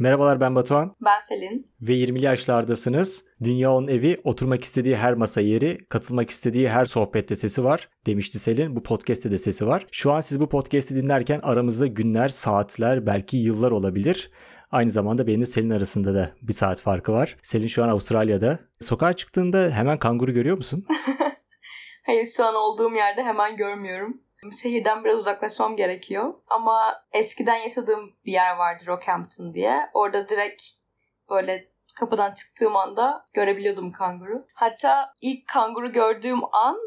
Merhabalar ben Batuhan. Ben Selin. Ve 20'li yaşlardasınız. Dünya onun evi, oturmak istediği her masa yeri, katılmak istediği her sohbette sesi var demişti Selin. Bu podcast'te de sesi var. Şu an siz bu podcast'i dinlerken aramızda günler, saatler, belki yıllar olabilir. Aynı zamanda benimle Selin arasında da bir saat farkı var. Selin şu an Avustralya'da. Sokağa çıktığında hemen kanguru görüyor musun? Hayır şu an olduğum yerde hemen görmüyorum. Şehirden biraz uzaklaşmam gerekiyor. Ama eskiden yaşadığım bir yer vardı Rockhampton diye. Orada direkt böyle kapıdan çıktığım anda görebiliyordum kanguru. Hatta ilk kanguru gördüğüm an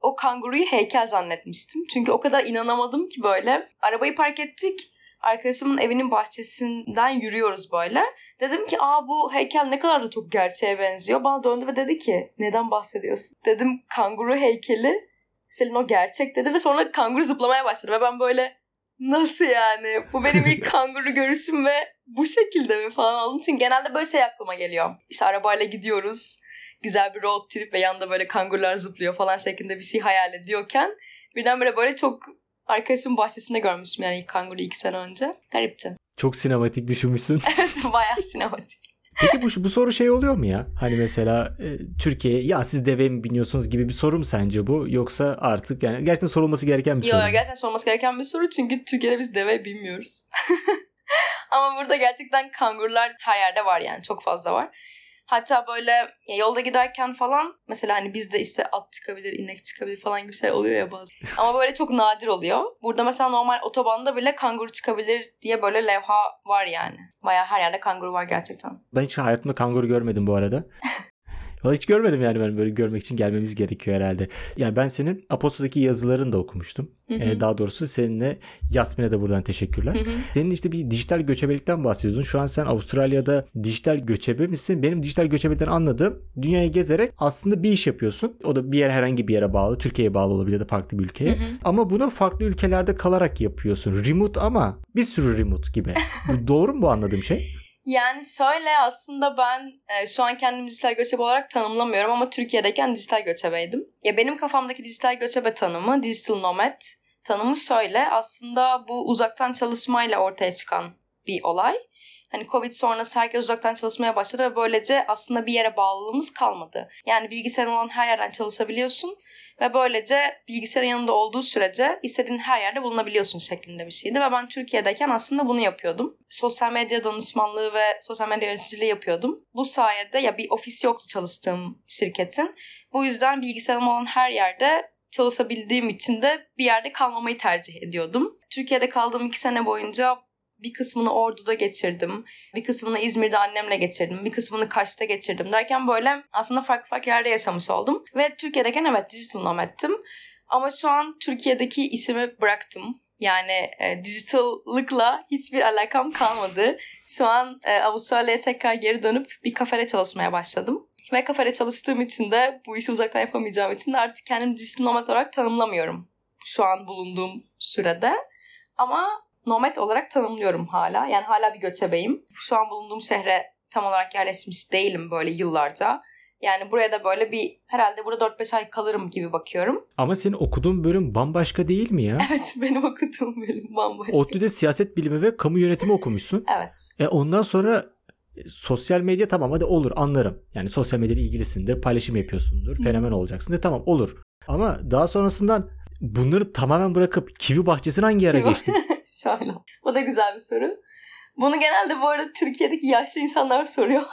o kanguruyu heykel zannetmiştim. Çünkü o kadar inanamadım ki böyle. Arabayı park ettik arkadaşımın evinin bahçesinden yürüyoruz böyle. Dedim ki aa bu heykel ne kadar da çok gerçeğe benziyor. Bana döndü ve dedi ki neden bahsediyorsun? Dedim kanguru heykeli. Selin o gerçek dedi ve sonra kanguru zıplamaya başladı ve ben böyle nasıl yani? Bu benim ilk kanguru görüşüm ve bu şekilde mi falan oldum. Çünkü genelde böyle şey aklıma geliyor. İşte arabayla gidiyoruz. Güzel bir road trip ve yanında böyle kangurular zıplıyor falan şeklinde bir şey hayal ediyorken birdenbire böyle çok arkadaşımın bahçesinde görmüştüm yani ilk kanguru iki sene önce. Garipti. Çok sinematik düşünmüşsün. evet bayağı sinematik. Peki bu, bu soru şey oluyor mu ya? Hani mesela e, Türkiye ya siz deve mi biniyorsunuz gibi bir soru mu sence bu? Yoksa artık yani gerçekten sorulması gereken bir Yo, soru. Yok gerçekten sorulması gereken bir soru çünkü Türkiye'de biz deve binmiyoruz. Ama burada gerçekten kangurular her yerde var yani çok fazla var. Hatta böyle yolda giderken falan mesela hani bizde işte at çıkabilir, inek çıkabilir falan gibi şey oluyor ya bazen. Ama böyle çok nadir oluyor. Burada mesela normal otobanda bile kanguru çıkabilir diye böyle levha var yani. Baya her yerde kanguru var gerçekten. Ben hiç hayatımda kanguru görmedim bu arada. Hiç görmedim yani ben böyle görmek için gelmemiz gerekiyor herhalde. Yani ben senin Apostol'daki yazılarını da okumuştum. Hı hı. Ee, daha doğrusu seninle Yasmin'e de buradan teşekkürler. Hı hı. Senin işte bir dijital göçebelikten bahsediyordun. Şu an sen Avustralya'da dijital göçebe misin? Benim dijital göçebeden anladığım dünyayı gezerek aslında bir iş yapıyorsun. O da bir yer herhangi bir yere bağlı. Türkiye'ye bağlı olabilir da farklı bir ülkeye. Hı hı. Ama bunu farklı ülkelerde kalarak yapıyorsun. Remote ama bir sürü remote gibi. Doğru mu bu anladığım şey? Yani şöyle aslında ben e, şu an kendimi dijital göçebe olarak tanımlamıyorum ama Türkiye'deyken dijital göçebeydim. Ya benim kafamdaki dijital göçebe tanımı, digital nomad tanımı şöyle. Aslında bu uzaktan çalışmayla ortaya çıkan bir olay. Hani Covid sonrası herkes uzaktan çalışmaya başladı ve böylece aslında bir yere bağlılığımız kalmadı. Yani bilgisayar olan her yerden çalışabiliyorsun ve böylece bilgisayarın yanında olduğu sürece istediğin her yerde bulunabiliyorsun şeklinde bir şeydi. Ve ben Türkiye'deyken aslında bunu yapıyordum. Sosyal medya danışmanlığı ve sosyal medya yöneticiliği yapıyordum. Bu sayede ya bir ofis yoktu çalıştığım şirketin. Bu yüzden bilgisayarım olan her yerde çalışabildiğim için de bir yerde kalmamayı tercih ediyordum. Türkiye'de kaldığım iki sene boyunca bir kısmını Ordu'da geçirdim. Bir kısmını İzmir'de annemle geçirdim. Bir kısmını Kaş'ta geçirdim derken böyle aslında farklı farklı yerde yaşamış oldum. Ve Türkiye'deyken evet digital nomad'tim. Ama şu an Türkiye'deki isimi bıraktım. Yani e, dijitallıkla hiçbir alakam kalmadı. Şu an e, Avustralya'ya tekrar geri dönüp bir kafede çalışmaya başladım. Ve kafede çalıştığım için de bu işi uzaktan yapamayacağım için de artık kendimi dijital nomad olarak tanımlamıyorum. Şu an bulunduğum sürede. Ama nomad olarak tanımlıyorum hala. Yani hala bir göçebeyim. Şu an bulunduğum şehre tam olarak yerleşmiş değilim böyle yıllarca. Yani buraya da böyle bir herhalde burada 4-5 ay kalırım gibi bakıyorum. Ama senin okuduğun bölüm bambaşka değil mi ya? Evet benim okuduğum bölüm bambaşka. ODTÜ'de siyaset bilimi ve kamu yönetimi okumuşsun. Evet. E ondan sonra e, sosyal medya tamam hadi olur anlarım. Yani sosyal medyayla ilgilisindir, paylaşım yapıyorsundur, Hı. fenomen olacaksın. De tamam olur. Ama daha sonrasından bunları tamamen bırakıp kivi bahçesine hangi ara geçtin? Şöyle. Bu da güzel bir soru. Bunu genelde bu arada Türkiye'deki yaşlı insanlar soruyor.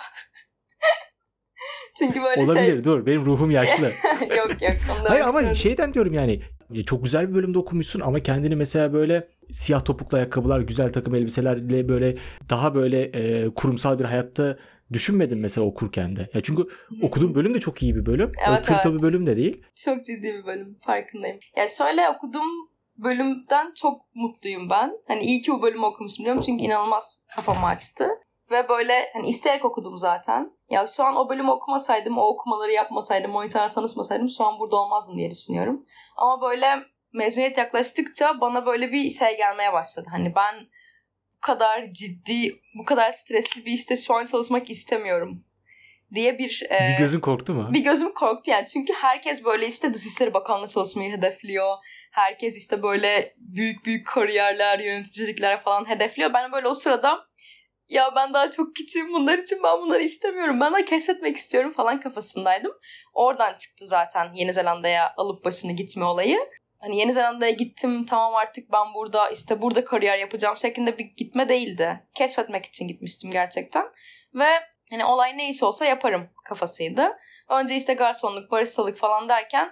Çünkü böyle Olabilir dur benim ruhum yaşlı. şey... yok yok. Hayır ama istemedim. şeyden diyorum yani e, çok güzel bir bölümde okumuşsun ama kendini mesela böyle siyah topuklu ayakkabılar, güzel takım elbiselerle böyle daha böyle e, kurumsal bir hayatta düşünmedin mesela okurken de. Ya çünkü okuduğun bölüm de çok iyi bir bölüm. Evet, Tırtıl evet. bir bölüm de değil. Çok ciddi bir bölüm. Farkındayım. Ya şöyle okuduğum bölümden çok mutluyum ben. Hani iyi ki bu bölümü okumuşum diyorum çünkü inanılmaz kafamı açtı. Ve böyle hani isteyerek okudum zaten. Ya şu an o bölümü okumasaydım, o okumaları yapmasaydım, o insanla tanışmasaydım şu an burada olmazdım diye düşünüyorum. Ama böyle mezuniyet yaklaştıkça bana böyle bir şey gelmeye başladı. Hani ben bu kadar ciddi, bu kadar stresli bir işte şu an çalışmak istemiyorum diye bir... e, Bir gözün korktu mu? bir gözüm korktu yani. Çünkü herkes böyle işte Dışişleri Bakanlığı çalışmayı hedefliyor. Herkes işte böyle büyük büyük kariyerler, yöneticilikler falan hedefliyor. Ben böyle o sırada ya ben daha çok küçüğüm bunlar için ben bunları istemiyorum. Ben de keşfetmek istiyorum falan kafasındaydım. Oradan çıktı zaten Yeni Zelanda'ya alıp başını gitme olayı. Hani Yeni Zelanda'ya gittim tamam artık ben burada işte burada kariyer yapacağım şeklinde bir gitme değildi. Keşfetmek için gitmiştim gerçekten. Ve hani olay neyse olsa yaparım kafasıydı. Önce işte garsonluk, baristalık falan derken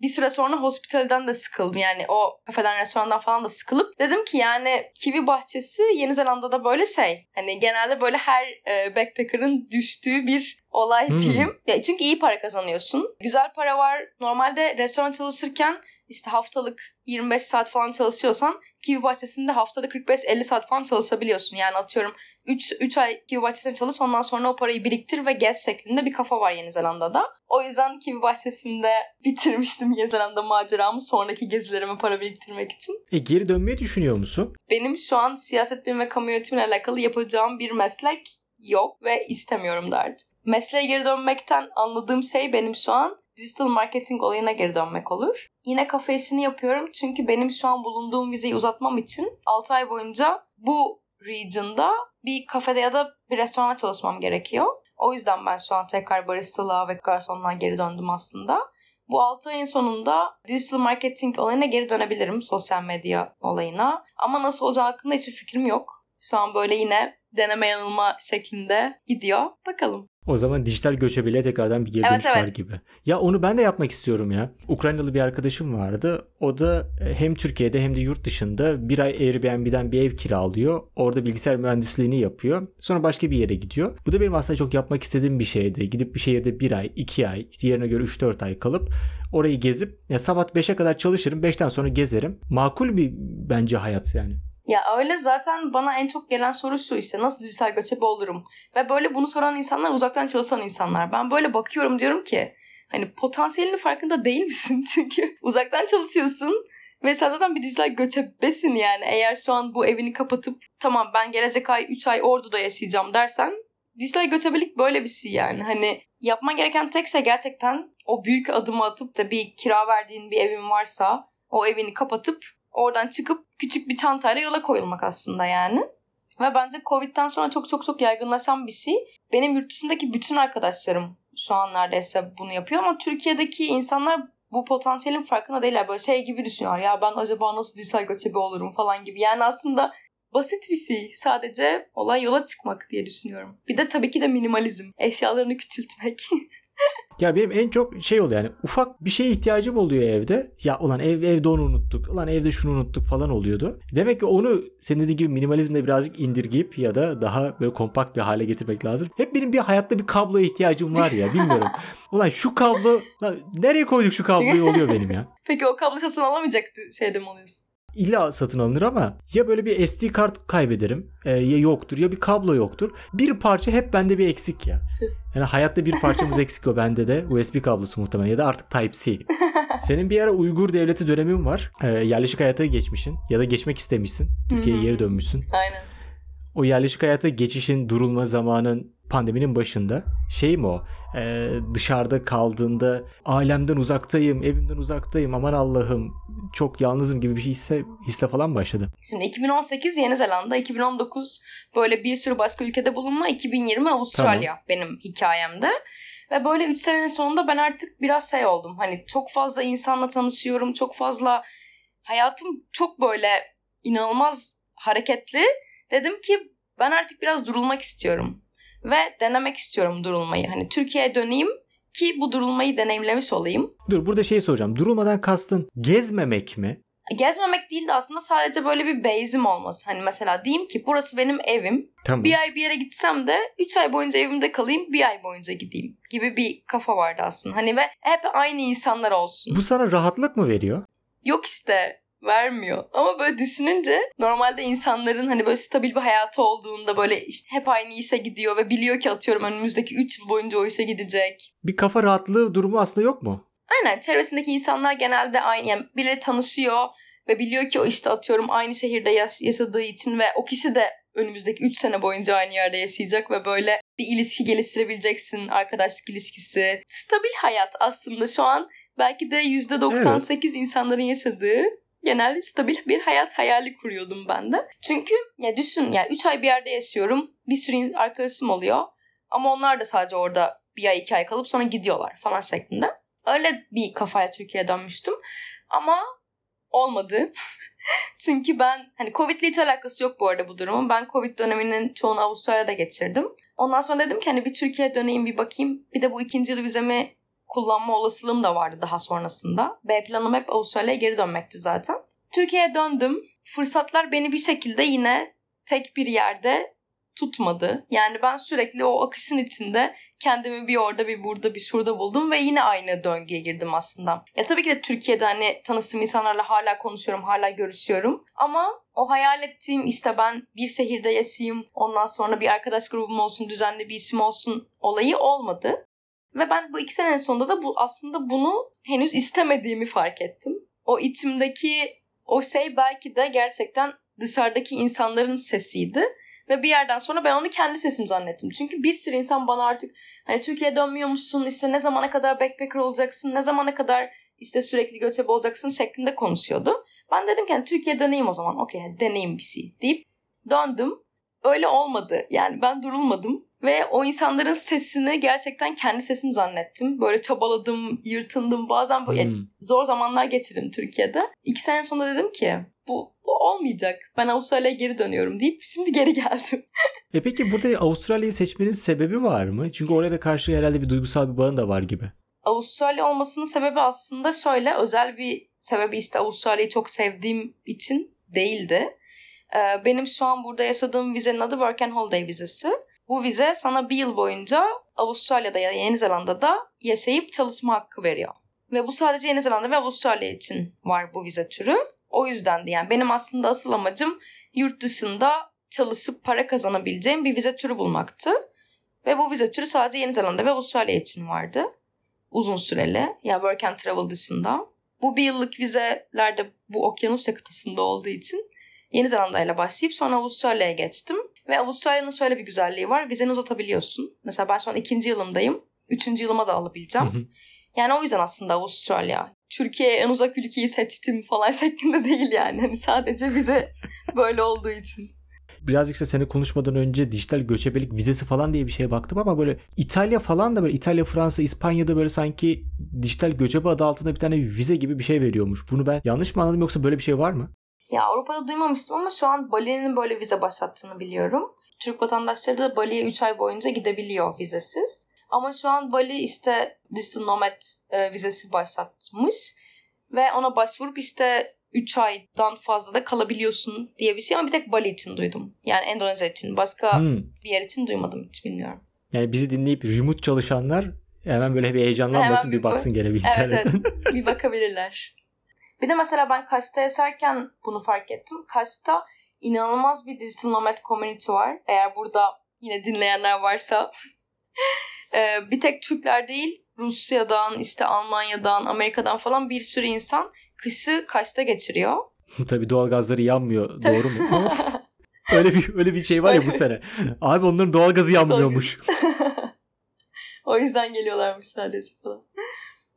bir süre sonra hospitalden de sıkıldım. Yani o kafeden, restorandan falan da sıkılıp dedim ki yani kivi bahçesi Yeni Zelanda'da böyle şey. Hani genelde böyle her e, backpacker'ın düştüğü bir olay Hmm. diyeyim. Ya çünkü iyi para kazanıyorsun. Güzel para var. Normalde restoran çalışırken işte haftalık 25 saat falan çalışıyorsan kivi bahçesinde haftada 45-50 saat falan çalışabiliyorsun. Yani atıyorum 3, 3 ay kivi bahçesinde çalış ondan sonra o parayı biriktir ve gez şeklinde bir kafa var Yeni Zelanda'da. O yüzden kivi bahçesinde bitirmiştim Yeni Zelanda maceramı sonraki gezilerime para biriktirmek için. E geri dönmeyi düşünüyor musun? Benim şu an siyaset bilimi ve kamu yönetimiyle alakalı yapacağım bir meslek yok ve istemiyorum da artık. Mesleğe geri dönmekten anladığım şey benim şu an digital marketing olayına geri dönmek olur. Yine kafa işini yapıyorum çünkü benim şu an bulunduğum vizeyi uzatmam için 6 ay boyunca bu region'da bir kafede ya da bir restoranda çalışmam gerekiyor. O yüzden ben şu an tekrar baristalığa ve garsonluğa geri döndüm aslında. Bu 6 ayın sonunda digital marketing olayına geri dönebilirim. Sosyal medya olayına. Ama nasıl olacağı hakkında hiçbir fikrim yok. Şu an böyle yine deneme yanılma şeklinde gidiyor. Bakalım. O zaman dijital göçebeliğe tekrardan bir geri Evet, dönüş var evet. gibi. Ya onu ben de yapmak istiyorum ya. Ukraynalı bir arkadaşım vardı. O da e, hem Türkiye'de hem de yurt dışında bir ay Airbnb'den bir ev kiralıyor. Orada bilgisayar mühendisliğini yapıyor. Sonra başka bir yere gidiyor. Bu da benim aslında çok yapmak istediğim bir şeydi. Gidip bir şehirde bir ay, iki ay, diğerine göre 3-4 ay kalıp orayı gezip ya sabah 5'e kadar çalışırım. 5'ten sonra gezerim. Makul bir bence hayat yani. Ya öyle zaten bana en çok gelen soru şu işte nasıl dijital göçebe olurum? Ve böyle bunu soran insanlar uzaktan çalışan insanlar. Ben böyle bakıyorum diyorum ki hani potansiyelinin farkında değil misin? Çünkü uzaktan çalışıyorsun ve sen zaten bir dijital göçebesin yani. Eğer şu an bu evini kapatıp tamam ben gelecek ay 3 ay Ordu'da yaşayacağım dersen dijital göçebelik böyle bir şey yani. Hani yapman gereken tek şey gerçekten o büyük adımı atıp da bir kira verdiğin bir evin varsa o evini kapatıp oradan çıkıp küçük bir çantayla yola koyulmak aslında yani. Ve bence Covid'den sonra çok çok çok yaygınlaşan bir şey. Benim yurt dışındaki bütün arkadaşlarım şu an neredeyse bunu yapıyor ama Türkiye'deki insanlar bu potansiyelin farkında değiller. Böyle şey gibi düşünüyorlar. Ya ben acaba nasıl dijital göçebe olurum falan gibi. Yani aslında basit bir şey. Sadece olay yola çıkmak diye düşünüyorum. Bir de tabii ki de minimalizm. Eşyalarını küçültmek. Ya benim en çok şey oluyor yani ufak bir şeye ihtiyacım oluyor evde. Ya ulan ev evde onu unuttuk. Ulan evde şunu unuttuk falan oluyordu. Demek ki onu senin dediğin gibi minimalizmle birazcık indirgeyip ya da daha böyle kompakt bir hale getirmek lazım. Hep benim bir hayatta bir kabloya ihtiyacım var ya bilmiyorum. ulan şu kablo lan nereye koyduk şu kabloyu oluyor benim ya. Peki o kablo satın alamayacak şeyde mi oluyorsun? İlla satın alınır ama ya böyle bir SD kart kaybederim e, ya yoktur ya bir kablo yoktur. Bir parça hep bende bir eksik ya. Yani hayatta bir parçamız eksik o bende de USB kablosu muhtemelen ya da artık Type-C. Senin bir ara Uygur devleti dönemin var. E, yerleşik hayata geçmişsin ya da geçmek istemişsin. Türkiye'ye geri dönmüşsün. Aynen. O yerleşik hayata geçişin durulma zamanın pandeminin başında şey mi o? E, dışarıda kaldığında ailemden uzaktayım, evimden uzaktayım aman Allah'ım çok yalnızım gibi bir şey hisse, hisle falan başladı. Şimdi 2018 Yeni Zelanda, 2019 böyle bir sürü başka ülkede bulunma, 2020 Avustralya benim hikayemde. Ve böyle 3 senenin sonunda ben artık biraz şey oldum. Hani çok fazla insanla tanışıyorum, çok fazla hayatım çok böyle inanılmaz hareketli. Dedim ki ben artık biraz durulmak istiyorum. Ve denemek istiyorum durulmayı. Hani Türkiye'ye döneyim ki bu durulmayı deneyimlemiş olayım. Dur burada şey soracağım. Durulmadan kastın gezmemek mi? Gezmemek değil de aslında sadece böyle bir base'im olması. Hani mesela diyeyim ki burası benim evim. Tamam. Bir ay bir yere gitsem de 3 ay boyunca evimde kalayım, bir ay boyunca gideyim gibi bir kafa vardı aslında. Hani ve hep aynı insanlar olsun. Bu sana rahatlık mı veriyor? Yok işte vermiyor. Ama böyle düşününce normalde insanların hani böyle stabil bir hayatı olduğunda böyle işte hep aynı işe gidiyor ve biliyor ki atıyorum önümüzdeki 3 yıl boyunca o işe gidecek. Bir kafa rahatlığı durumu aslında yok mu? Aynen çevresindeki insanlar genelde aynı yani birileri tanışıyor ve biliyor ki o işte atıyorum aynı şehirde yaş- yaşadığı için ve o kişi de önümüzdeki 3 sene boyunca aynı yerde yaşayacak ve böyle bir ilişki geliştirebileceksin arkadaşlık ilişkisi. Stabil hayat aslında şu an belki de %98 insanların yaşadığı genel stabil bir hayat hayali kuruyordum ben de. Çünkü ya düşün ya 3 ay bir yerde yaşıyorum. Bir sürü arkadaşım oluyor. Ama onlar da sadece orada bir ay iki ay kalıp sonra gidiyorlar falan şeklinde. Öyle bir kafaya Türkiye'ye dönmüştüm. Ama olmadı. Çünkü ben hani Covid ile hiç alakası yok bu arada bu durumun. Ben Covid döneminin çoğunu Avustralya'da geçirdim. Ondan sonra dedim ki hani bir Türkiye'ye döneyim bir bakayım. Bir de bu ikinci yıl vizemi kullanma olasılığım da vardı daha sonrasında. B planım hep Avustralya'ya geri dönmekti zaten. Türkiye'ye döndüm. Fırsatlar beni bir şekilde yine tek bir yerde tutmadı. Yani ben sürekli o akışın içinde kendimi bir orada bir burada bir şurada buldum ve yine aynı döngüye girdim aslında. Ya tabii ki de Türkiye'de hani tanıştığım insanlarla hala konuşuyorum, hala görüşüyorum. Ama o hayal ettiğim işte ben bir şehirde yaşayayım, ondan sonra bir arkadaş grubum olsun, düzenli bir isim olsun olayı olmadı. Ve ben bu iki senenin sonunda da bu aslında bunu henüz istemediğimi fark ettim. O içimdeki o şey belki de gerçekten dışarıdaki insanların sesiydi. Ve bir yerden sonra ben onu kendi sesim zannettim. Çünkü bir sürü insan bana artık hani Türkiye'ye dönmüyor musun? İşte ne zamana kadar backpacker olacaksın? Ne zamana kadar işte sürekli göçebe olacaksın şeklinde konuşuyordu. Ben dedim ki hani Türkiye'ye döneyim o zaman. Okey deneyim bir şey deyip döndüm. Öyle olmadı. Yani ben durulmadım. Ve o insanların sesini gerçekten kendi sesim zannettim. Böyle çabaladım, yırtındım. Bazen böyle hmm. zor zamanlar getirdim Türkiye'de. İki sene sonra dedim ki bu, bu olmayacak. Ben Avustralya'ya geri dönüyorum deyip şimdi geri geldim. e peki burada Avustralya'yı seçmenin sebebi var mı? Çünkü oraya da karşı herhalde bir duygusal bir bağın da var gibi. Avustralya olmasının sebebi aslında şöyle özel bir sebebi işte Avustralya'yı çok sevdiğim için değildi. Benim şu an burada yaşadığım vizenin adı Work and Holiday vizesi. Bu vize sana bir yıl boyunca Avustralya'da ya Yeni Zelanda'da yaşayıp çalışma hakkı veriyor. Ve bu sadece Yeni Zelanda ve Avustralya için var bu vize türü. O yüzden de yani benim aslında asıl amacım yurt dışında çalışıp para kazanabileceğim bir vize türü bulmaktı. Ve bu vize türü sadece Yeni Zelanda ve Avustralya için vardı. Uzun süreli. Ya yani work and travel dışında. Bu bir yıllık vizelerde bu okyanus kıtasında olduğu için Yeni Zelanda ile başlayıp sonra Avustralya'ya geçtim. Ve Avustralya'nın şöyle bir güzelliği var. Vizeni uzatabiliyorsun. Mesela ben şu an ikinci yılımdayım. Üçüncü yılıma da alabileceğim. Yani o yüzden aslında Avustralya. Türkiye'ye en uzak ülkeyi seçtim falan şeklinde değil yani. Hani sadece bize böyle olduğu için. Birazcık işte seni konuşmadan önce dijital göçebelik vizesi falan diye bir şeye baktım ama böyle İtalya falan da böyle İtalya, Fransa, İspanya'da böyle sanki dijital göçebe adı altında bir tane vize gibi bir şey veriyormuş. Bunu ben yanlış mı anladım yoksa böyle bir şey var mı? Ya Avrupa'da duymamıştım ama şu an Bali'nin böyle vize başlattığını biliyorum. Türk vatandaşları da Bali'ye 3 ay boyunca gidebiliyor vizesiz. Ama şu an Bali işte Digital Nomad e, vizesi başlatmış. Ve ona başvurup işte 3 aydan fazla da kalabiliyorsun diye bir şey ama bir tek Bali için duydum. Yani Endonezya için. Başka hmm. bir yer için duymadım hiç bilmiyorum. Yani bizi dinleyip remote çalışanlar hemen böyle bir heyecanlanmasın hemen bir, bir baksın gene bir evet, evet. bir bakabilirler. Bir de mesela ben Kaş'ta yaşarken bunu fark ettim. Kaş'ta inanılmaz bir digital nomad community var. Eğer burada yine dinleyenler varsa. Ee, bir tek Türkler değil Rusya'dan, işte Almanya'dan, Amerika'dan falan bir sürü insan kışı Kaş'ta geçiriyor. Tabii doğal gazları yanmıyor. Doğru mu? öyle bir öyle bir şey var ya bu sene. Abi onların doğal gazı yanmıyormuş. o yüzden geliyorlarmış sadece falan.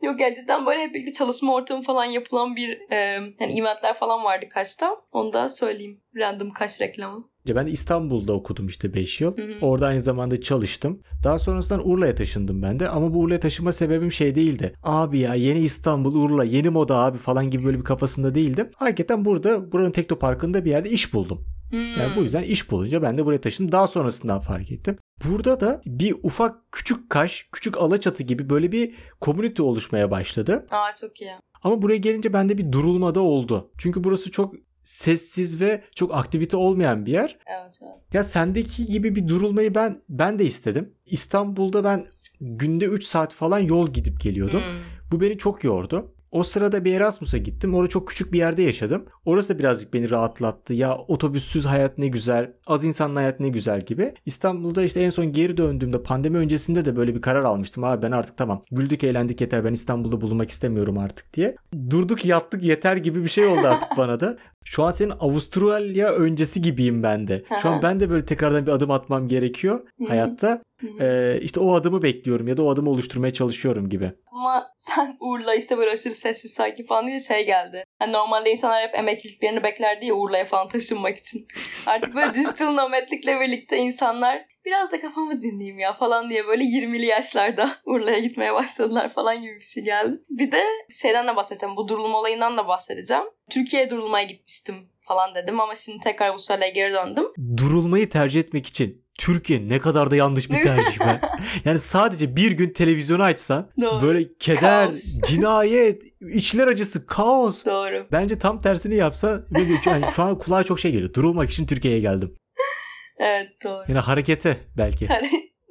Yok gerçekten böyle hep birlikte çalışma ortamı falan yapılan bir e, yani eventler falan vardı Kaş'ta. Onu da söyleyeyim. Random Kaş reklamı. Ben de İstanbul'da okudum işte 5 yıl. Hı hı. Orada aynı zamanda çalıştım. Daha sonrasında Urla'ya taşındım ben de. Ama bu Urla'ya taşınma sebebim şey değildi. Abi ya yeni İstanbul, Urla, yeni moda abi falan gibi böyle bir kafasında değildim. Hakikaten burada buranın Teknoparkı'nda bir yerde iş buldum. Yani bu yüzden iş bulunca ben de buraya taşındım. Daha sonrasından fark ettim. Burada da bir ufak küçük kaş, küçük alaçatı gibi böyle bir komünite oluşmaya başladı. Aa çok iyi. Ama buraya gelince bende bir durulma da oldu. Çünkü burası çok sessiz ve çok aktivite olmayan bir yer. Evet evet. Ya sendeki gibi bir durulmayı ben ben de istedim. İstanbul'da ben günde 3 saat falan yol gidip geliyordum. Hmm. Bu beni çok yordu. O sırada bir Erasmus'a gittim. Orada çok küçük bir yerde yaşadım. Orası da birazcık beni rahatlattı. Ya otobüssüz hayat ne güzel, az insanlı hayat ne güzel gibi. İstanbul'da işte en son geri döndüğümde pandemi öncesinde de böyle bir karar almıştım. Abi ben artık tamam güldük eğlendik yeter ben İstanbul'da bulunmak istemiyorum artık diye. Durduk yattık yeter gibi bir şey oldu artık bana da. Şu an senin Avustralya öncesi gibiyim ben de. Şu an ben de böyle tekrardan bir adım atmam gerekiyor hayatta. Ee, işte o adımı bekliyorum ya da o adımı oluşturmaya çalışıyorum gibi. Ama sen Uğur'la işte böyle aşırı sessiz sakin falan diye şey geldi. Yani normalde insanlar hep emekliliklerini beklerdi ya Uğur'la'ya falan taşınmak için. Artık böyle dijital nomadlikle birlikte insanlar biraz da kafamı dinleyeyim ya falan diye böyle 20'li yaşlarda Urla'ya gitmeye başladılar falan gibi bir şey geldi. Bir de şeyden de bahsedeceğim. Bu durulma olayından da bahsedeceğim. Türkiye'ye durulmaya gitmiştim falan dedim ama şimdi tekrar Avustralya'ya geri döndüm. Durulmayı tercih etmek için Türkiye ne kadar da yanlış bir tercih be. yani sadece bir gün televizyonu açsan Doğru. böyle keder, Kaos. cinayet, içler acısı, kaos. Doğru. Bence tam tersini yapsa yani şu an kulağa çok şey geliyor. Durulmak için Türkiye'ye geldim. Evet doğru. Yine harekete belki.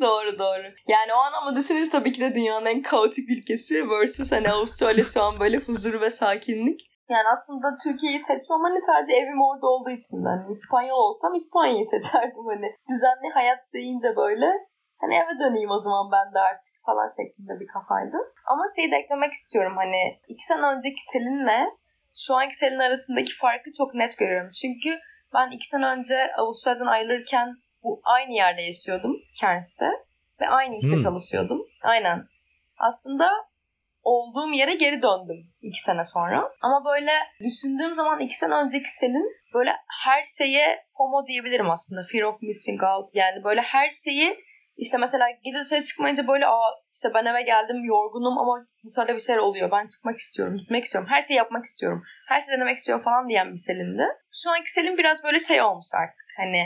Doğru doğru. Yani o an ama düşünürüz tabii ki de dünyanın en kaotik ülkesi versus hani Avustralya şu an böyle huzur ve sakinlik. Yani aslında Türkiye'yi seçmem hani sadece evim orada olduğu için de. Hani İspanyol olsam İspanya'yı seçerdim hani. Düzenli hayat deyince böyle hani eve döneyim o zaman ben de artık falan şeklinde bir kafaydı. Ama şeyi de eklemek istiyorum hani iki sene önceki Selin'le şu anki Selin arasındaki farkı çok net görüyorum. Çünkü ben iki sene önce Avustralya'dan ayrılırken bu aynı yerde yaşıyordum Cairns'te ve aynı işte Hmm. çalışıyordum. Aynen. Aslında olduğum yere geri döndüm iki sene sonra. Ama böyle düşündüğüm zaman iki sene önceki Selin böyle her şeye FOMO diyebilirim aslında. Fear of missing out. Yani böyle her şeyi işte mesela gece dışarı çıkmayınca böyle aa işte ben eve geldim yorgunum ama dışarıda bir şeyler oluyor. Ben çıkmak istiyorum, gitmek istiyorum. Her şeyi yapmak istiyorum. Her şeyi denemek istiyorum falan diyen bir Selin'di. Şu anki Selin biraz böyle şey olmuş artık. Hani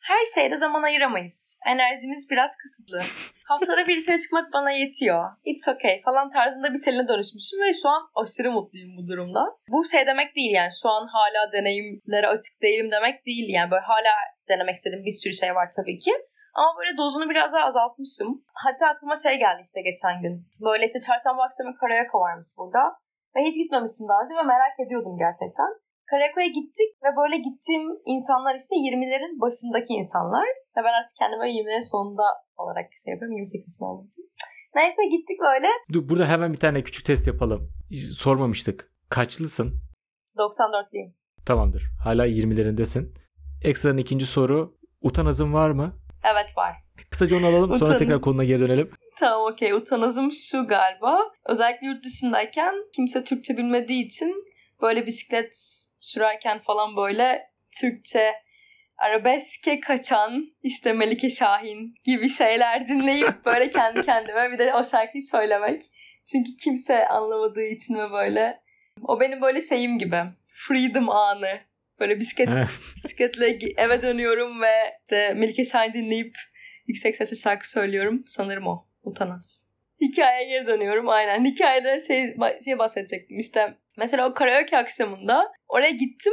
her şeyde zaman ayıramayız. Enerjimiz biraz kısıtlı. Haftada bir dışarı çıkmak bana yetiyor. It's okay falan tarzında bir Selin'e dönüşmüşüm ve şu an aşırı mutluyum bu durumda. Bu şey demek değil yani şu an hala deneyimlere açık değilim demek değil yani böyle hala denemek istediğim bir sürü şey var tabii ki. Ama böyle dozunu biraz daha azaltmışım. Hatta aklıma şey geldi işte geçen gün. Böyle işte çarşamba akşamı Karayaka varmış burada. Ve hiç gitmemiştim daha önce ve merak ediyordum gerçekten. Karaköy'e gittik ve böyle gittiğim insanlar işte 20'lerin başındaki insanlar. Ve ben artık kendime 20'lerin sonunda olarak şey yapıyorum 28 olduğum için. Neyse gittik böyle. Dur, burada hemen bir tane küçük test yapalım. Sormamıştık. Kaçlısın? 94'lüyüm. Tamamdır. Hala 20'lerindesin. Ekstra'nın ikinci soru. Utanazın var mı? Evet var. Kısaca onu alalım sonra Utanın. tekrar konuna geri dönelim. Tamam okey. Utanızım şu galiba. Özellikle yurt dışındayken kimse Türkçe bilmediği için böyle bisiklet sürerken falan böyle Türkçe arabeske kaçan işte Melike Şahin gibi şeyler dinleyip böyle kendi kendime bir de o şarkıyı söylemek. Çünkü kimse anlamadığı için ve böyle o benim böyle şeyim gibi. Freedom anı. Böyle bisiklet bisikletle eve dönüyorum ve işte Melike Şahin dinleyip yüksek sesle şarkı söylüyorum. Sanırım o. Utanaz. Hikayeye geri dönüyorum aynen. Hikayede şey, şey bahsedecektim işte. Mesela o karaoke akşamında oraya gittim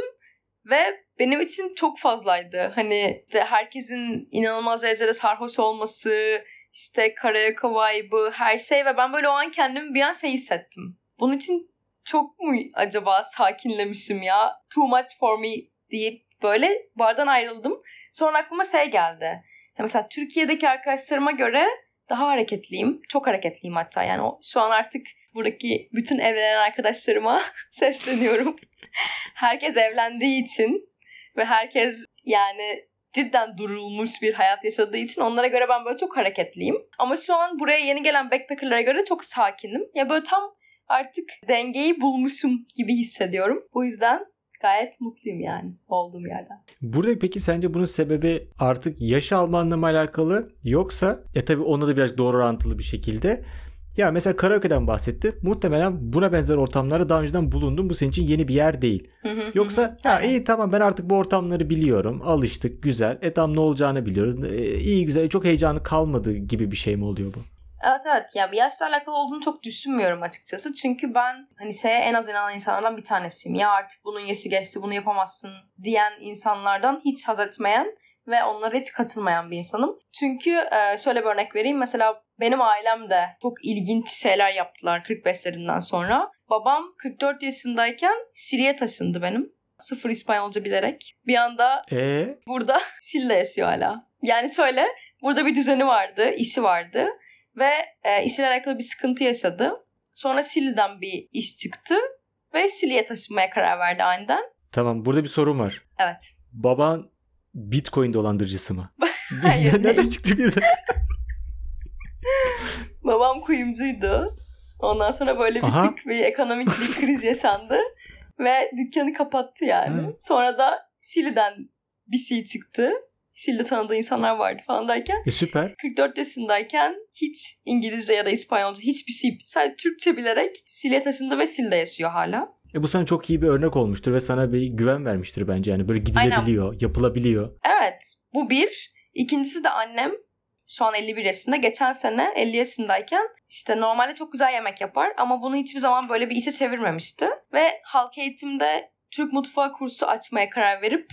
ve benim için çok fazlaydı. Hani işte herkesin inanılmaz derecede sarhoş olması, işte karaoke vibe'ı, her şey ve ben böyle o an kendimi bir an şey hissettim. Bunun için çok mu acaba sakinlemişim ya? Too much for me deyip böyle bardan ayrıldım. Sonra aklıma şey geldi. Ya mesela Türkiye'deki arkadaşlarıma göre daha hareketliyim. Çok hareketliyim hatta. Yani o, şu an artık buradaki bütün evlenen arkadaşlarıma sesleniyorum. herkes evlendiği için ve herkes yani cidden durulmuş bir hayat yaşadığı için onlara göre ben böyle çok hareketliyim. Ama şu an buraya yeni gelen backpackerlara göre çok sakinim. Ya böyle tam artık dengeyi bulmuşum gibi hissediyorum. Bu yüzden gayet mutluyum yani olduğum yerden. Burada peki sence bunun sebebi artık yaş almanla mı alakalı yoksa ya tabii ona da biraz doğru orantılı bir şekilde ya mesela karaoke'den bahsetti. Muhtemelen buna benzer ortamlara daha önceden bulundum. Bu senin için yeni bir yer değil. Yoksa ya iyi tamam ben artık bu ortamları biliyorum. Alıştık güzel. E tamam ne olacağını biliyoruz. E, iyi güzel çok heyecanı kalmadı gibi bir şey mi oluyor bu? Evet evet. Ya bir yaşla alakalı olduğunu çok düşünmüyorum açıkçası. Çünkü ben hani şeye en az inanan insanlardan bir tanesiyim. Ya artık bunun yaşı geçti bunu yapamazsın diyen insanlardan hiç haz etmeyen ve onlara hiç katılmayan bir insanım. Çünkü e, şöyle bir örnek vereyim. Mesela benim ailem de çok ilginç şeyler yaptılar 45'lerinden sonra. Babam 44 yaşındayken Şili'ye taşındı benim. Sıfır İspanyolca bilerek. Bir anda E burada Şili'de yaşıyor hala. Yani şöyle burada bir düzeni vardı, işi vardı ve e, işle alakalı bir sıkıntı yaşadı. Sonra Şili'den bir iş çıktı ve Şili'ye taşınmaya karar verdi aniden. Tamam burada bir sorun var. Evet. Baban Bitcoin dolandırıcısı mı? Hayır, Nereden çıktı birden? Babam kuyumcuydu. Ondan sonra böyle bir Aha. tık bir ekonomik bir kriz yaşandı. Ve dükkanı kapattı yani. Hı. Sonra da Şili'den bir şey çıktı. Şili'de tanıdığı insanlar vardı falan derken E süper. 44 yaşındayken hiç İngilizce ya da İspanyolca hiçbir şey sadece Türkçe bilerek Şili'ye taşındı ve Şili'de yaşıyor hala. E bu sana çok iyi bir örnek olmuştur ve sana bir güven vermiştir bence. Yani böyle gidilebiliyor, yapılabiliyor. Evet bu bir. İkincisi de annem şu an 51 yaşında. Geçen sene 50 yaşındayken işte normalde çok güzel yemek yapar ama bunu hiçbir zaman böyle bir işe çevirmemişti. Ve halk eğitimde Türk mutfağı kursu açmaya karar verip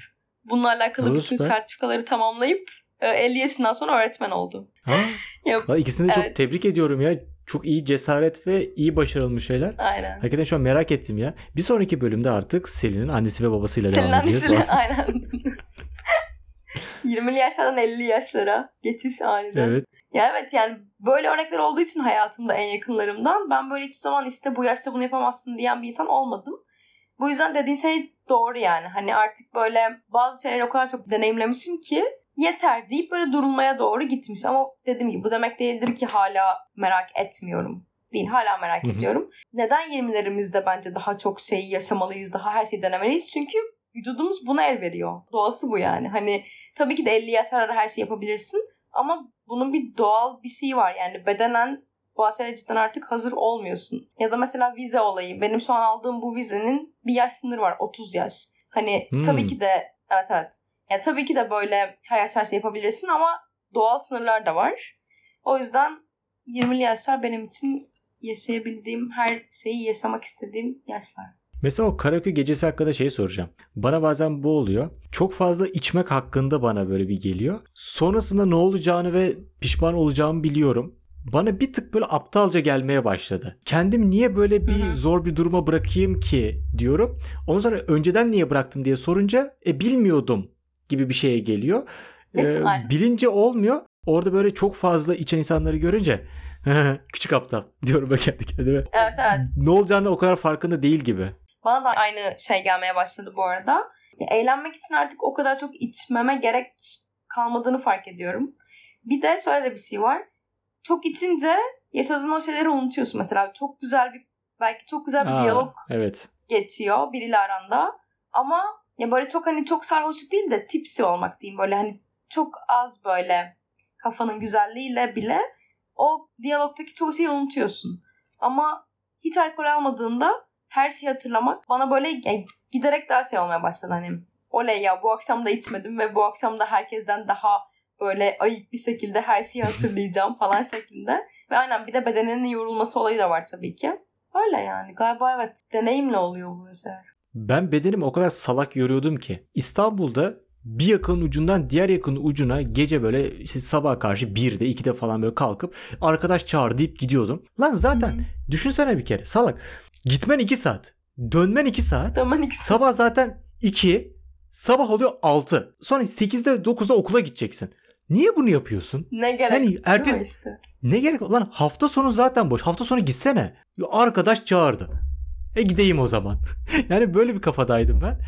bununla alakalı Oo, bütün süper. sertifikaları tamamlayıp e, 50 yaşından sonra öğretmen oldu. Ha? Valla ikisini de çok Evet. tebrik ediyorum ya. Çok iyi cesaret ve iyi başarılmış şeyler. Aynen. Hakikaten şu an merak ettim ya. Bir sonraki bölümde artık Selin'in annesi ve babasıyla Senin devam edeceğiz. annesiyle aynen. 20'li yaşlardan 50 yaşlara geçiş aniden. evet. Ya evet yani böyle örnekler olduğu için hayatımda en yakınlarımdan ben böyle hiçbir zaman işte bu yaşta bunu yapamazsın diyen bir insan olmadım. Bu yüzden dediğin şey doğru yani. Hani artık böyle bazı şeyleri o kadar çok deneyimlemişim ki yeter deyip böyle durulmaya doğru gitmiş. Ama dediğim gibi bu demek değildir ki hala merak etmiyorum. Değil hala merak Hı hı. ediyorum. Neden 20'lerimizde bence daha çok şeyi yaşamalıyız, daha her şeyi denemeliyiz? Çünkü vücudumuz buna el veriyor. Doğası bu yani. Hani tabii ki de 50 yaşlarda her şeyi yapabilirsin. Ama bunun bir doğal bir şeyi var. Yani bedenen şeylere cidden artık hazır olmuyorsun. Ya da mesela vize olayı. Benim şu an aldığım bu vizenin bir yaş sınırı var. 30 yaş. Hani Hmm. tabii ki de evet evet. Ya tabii ki de böyle her yaş her şey yapabilirsin ama doğal sınırlar da var. O yüzden 20'li yaşlar benim için yaşayabildiğim her şeyi yaşamak istediğim yaşlar. Mesela o karaoke gecesi hakkında şey soracağım. Bana bazen bu oluyor. Çok fazla içmek hakkında bana böyle bir geliyor. Sonrasında ne olacağını ve pişman olacağımı biliyorum. Bana bir tık böyle aptalca gelmeye başladı. Kendim niye böyle bir Hı hı. zor bir duruma bırakayım ki diyorum. Ondan sonra önceden niye bıraktım diye sorunca e bilmiyordum gibi bir şeye geliyor. E, bilince olmuyor. Orada böyle çok fazla içen insanları görünce küçük aptal diyorum ben kendi kendime. Evet evet. Ne olacağını o kadar farkında değil gibi. Bana da aynı şey gelmeye başladı bu arada. Eğlenmek için artık o kadar çok içmeme gerek kalmadığını fark ediyorum. Bir de şöyle de bir şey var. Çok içince yaşadığın o şeyleri unutuyorsun. Mesela çok güzel bir belki çok güzel bir Aa, diyalog Evet. geçiyor biriyle aranda. Ama ya böyle çok hani çok sarhoşluk değil de tipsi olmak diyeyim. Böyle hani çok az böyle kafanın güzelliğiyle bile o diyalogdaki çoğu şeyi unutuyorsun. Ama hiç alkol almadığında her şeyi hatırlamak bana böyle ya, giderek daha şey olmaya başladı hani. Oley ya bu akşam da içmedim ve bu akşam da herkesten daha böyle ayık bir şekilde her şeyi hatırlayacağım falan şeklinde. Ve aynen bir de bedeninin yorulması olayı da var tabii ki. Öyle yani galiba evet deneyimle oluyor bu şeyler. Ben bedenimi o kadar salak yoruyordum ki İstanbul'da bir yakının ucundan diğer yakının ucuna gece böyle işte sabah karşı 1'de 2'de falan böyle kalkıp arkadaş çağır deyip gidiyordum. Lan zaten düşünsene bir kere salak. Gitmen 2 saat. Dönmen 2 saat. Tamam ikisi. Sabah zaten 2. Sabah oluyor 6. Sonra 8'de 9'da okula gideceksin. Niye bunu yapıyorsun? Ne gerek Hani ertesi işte? ne gerek lan hafta sonu zaten boş. Hafta sonu gitsene. Arkadaş çağırdı. E gideyim o zaman. yani böyle bir kafadaydım ben.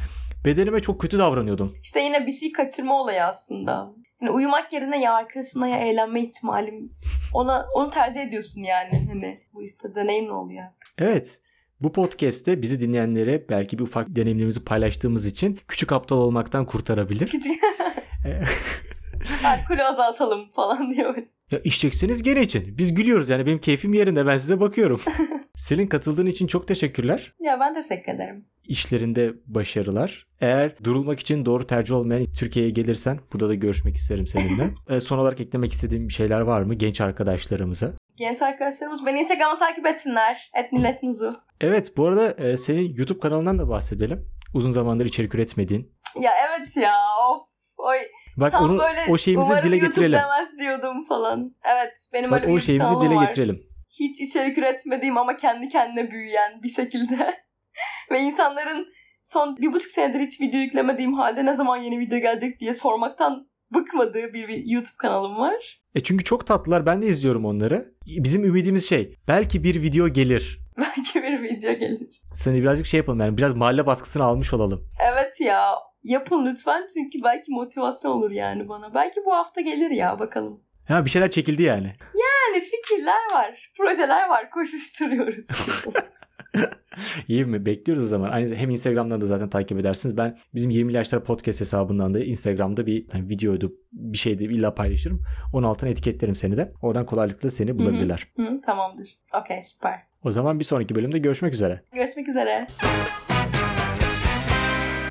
Bedenime çok kötü davranıyordum. İşte yine bir şey kaçırma olayı aslında. Yani uyumak yerine ya arkadaşımla ya eğlenme ihtimalim ona onu tercih ediyorsun yani hani bu işte deneyim ne oluyor? Evet. Bu podcast'te bizi dinleyenlere belki bir ufak deneyimlerimizi paylaştığımız için küçük aptal olmaktan kurtarabilir. Alkolü azaltalım falan diyor. böyle. ya içecekseniz gene için. Biz gülüyoruz yani benim keyfim yerinde ben size bakıyorum. Selin katıldığın için çok teşekkürler. Ya ben teşekkür ederim. İşlerinde başarılar. Eğer durulmak için doğru tercih olmayan Türkiye'ye gelirsen burada da görüşmek isterim seninle. E, son olarak eklemek istediğim bir şeyler var mı genç arkadaşlarımıza? Genç arkadaşlarımız beni Instagram'da takip etsinler. Etnilesnuzu. Evet bu arada e, senin YouTube kanalından da bahsedelim. Uzun zamandır içerik üretmediğin. Ya evet ya of. Oy, Bak tam onu böyle o şeyimizi dile YouTube getirelim. demez diyordum falan. Evet benim Bak öyle bir o YouTube şeyimizi dile var. getirelim. hiç içerik üretmediğim ama kendi kendine büyüyen bir şekilde. Ve insanların son bir buçuk senedir hiç video yüklemediğim halde ne zaman yeni video gelecek diye sormaktan bıkmadığı bir, bir YouTube kanalım var. E çünkü çok tatlılar ben de izliyorum onları. Bizim ümidimiz şey belki bir video gelir. Belki bir video gelir. Seni birazcık şey yapalım yani biraz mahalle baskısını almış olalım. Evet ya. Yapın lütfen çünkü belki motivasyon olur yani bana. Belki bu hafta gelir ya bakalım. Ha bir şeyler çekildi yani. Yani fikirler var, projeler var, koşuşturuyoruz. İyi mi? Bekliyoruz o zaman. Aynı hem Instagram'dan da zaten takip edersiniz. Ben bizim 20 yaşlar podcast hesabından da Instagram'da bir hani videoydu bir şeydi illa paylaşırım. Onun altına etiketlerim seni de. Oradan kolaylıkla seni bulabilirler. Hı, tamamdır. Okey süper. O zaman bir sonraki bölümde görüşmek üzere. Görüşmek üzere.